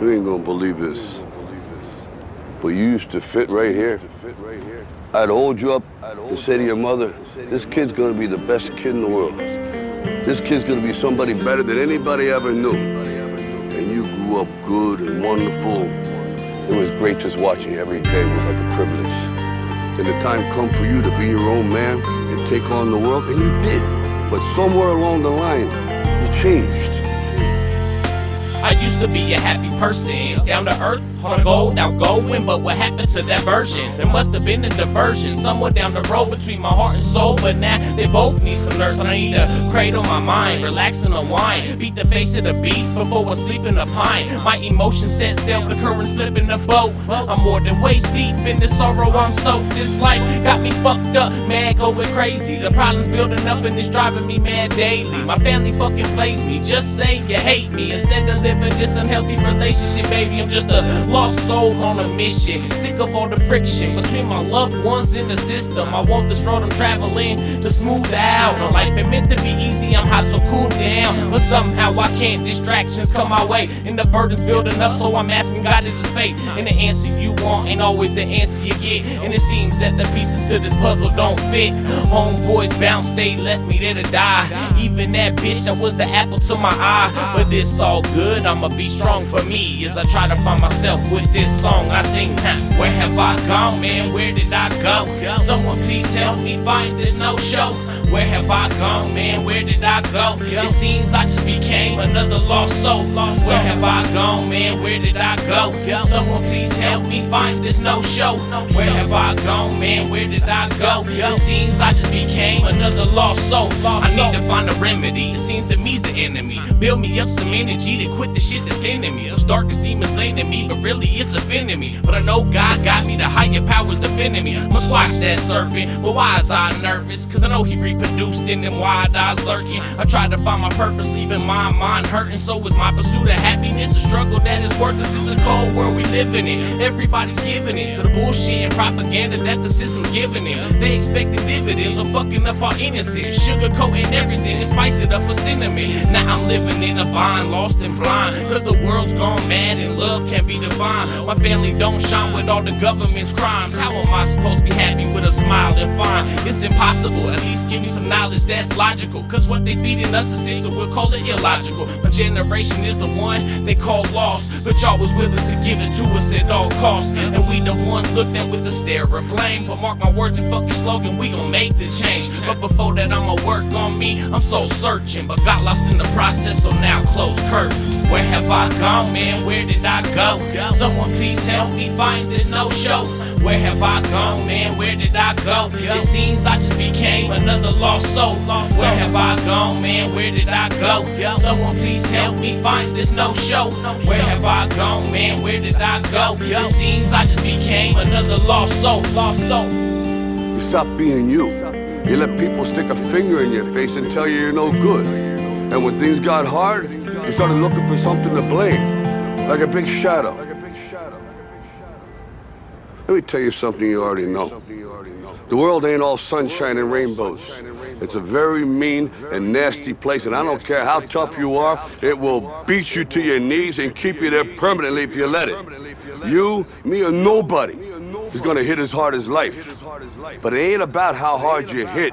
You ain't gonna believe this. But you used to fit right here. I'd hold you up and say to your mother, this kid's gonna be the best kid in the world. This kid's gonna be somebody better than anybody ever knew. And you grew up good and wonderful. It was great just watching you every day was like a privilege. Then the time come for you to be your own man and take on the world, and you did. But somewhere along the line, you changed. I used to be a happy person, down to earth, on a goal, now going. But what happened to that version? There must have been a diversion somewhere down the road between my heart and soul. But now they both need some nerves, but I need to cradle my mind, relax and unwind. Beat the face of the beast before I sleep in a pine. My emotions set sail, the currents flipping the boat. I'm more than waist deep in the sorrow I'm soaked. This life got me fucked up, mad, going crazy. The problems building up and it's driving me mad daily. My family fucking plays me, just say you hate me instead of living this unhealthy relationship, baby. I'm just a lost soul on a mission. Sick of all the friction between my loved ones in the system. I want this road I'm traveling to smooth out. No life ain't meant to be easy, I'm hot, so cool down. But somehow I can't. Distractions come my way, and the burden's building up, so I'm asking God, is this fate? And the answer you want ain't always the answer you get. And it seems that the pieces to this puzzle don't fit. Homeboys bounced, they left me there to die. Even that bitch that was the apple to my eye. But it's all good, I'ma be strong for me as I try to find myself with this song I sing. Where have I gone, man? Where did I go? Someone please help me find this no show. Where have I gone, man? Where did I go? It seems I just became another lost soul. Where have I gone, man? Where did I go? Someone please help me find this no show. Where have I gone, man? Where did I go? It seems I just became another lost soul. I need to find a remedy. It seems that me's the enemy. Build me up some energy to quit the shit that's in me. Those darkest demons laying me, but really it's offending me. But I know God got me, the higher powers defending me. Must watch that serpent, but why is I nervous? Cause I know he reproduced in them wide eyes lurking. I try to find my purpose, leaving my mind hurting. So is my pursuit of happiness a struggle that is worthless? It's a cold world we living in. Everybody's giving in to the bullshit and propaganda that the system's giving them. They expecting dividends or fucking up our innocence. Sugarcoating everything and spice it up with cinnamon. Now I'm living in a bind, lost and blind. Cause the world's gone mad and love can't be defined. My family don't shine with all the government's crimes. How am I supposed to be happy with a smile and fine? It's impossible. At least give me some knowledge that's logical. Cause what they feeding us is sick, so we'll call it illogical. My generation is the one they call lost. But y'all was willing to give it to us at all costs. And we the ones looked at with a stare of blame. But mark my words and fucking slogan, we gon' make the change. But before that, I'ma work on me. I'm so searching, but got lost in the process, so now close curtains. Where have I gone, man? Where did I go? Someone please help me find this no show. Where have I gone, man? Where did I go? It seems I just became another lost soul. Where have I gone, man? Where did I go? Someone please help me find this no show. Where have I gone, man? Where did I go? It seems I just became another lost soul. You stop being you. You let people stick a finger in your face and tell you you're no good. And when things got hard, you started looking for something to blame, like a big shadow. Let me tell you something you already know. The world ain't all sunshine and rainbows. It's a very mean and nasty place, and I don't care how tough you are, it will beat you to your knees and keep you there permanently if you let it. You, me, or nobody is gonna hit as hard as life. But it ain't about how hard you hit.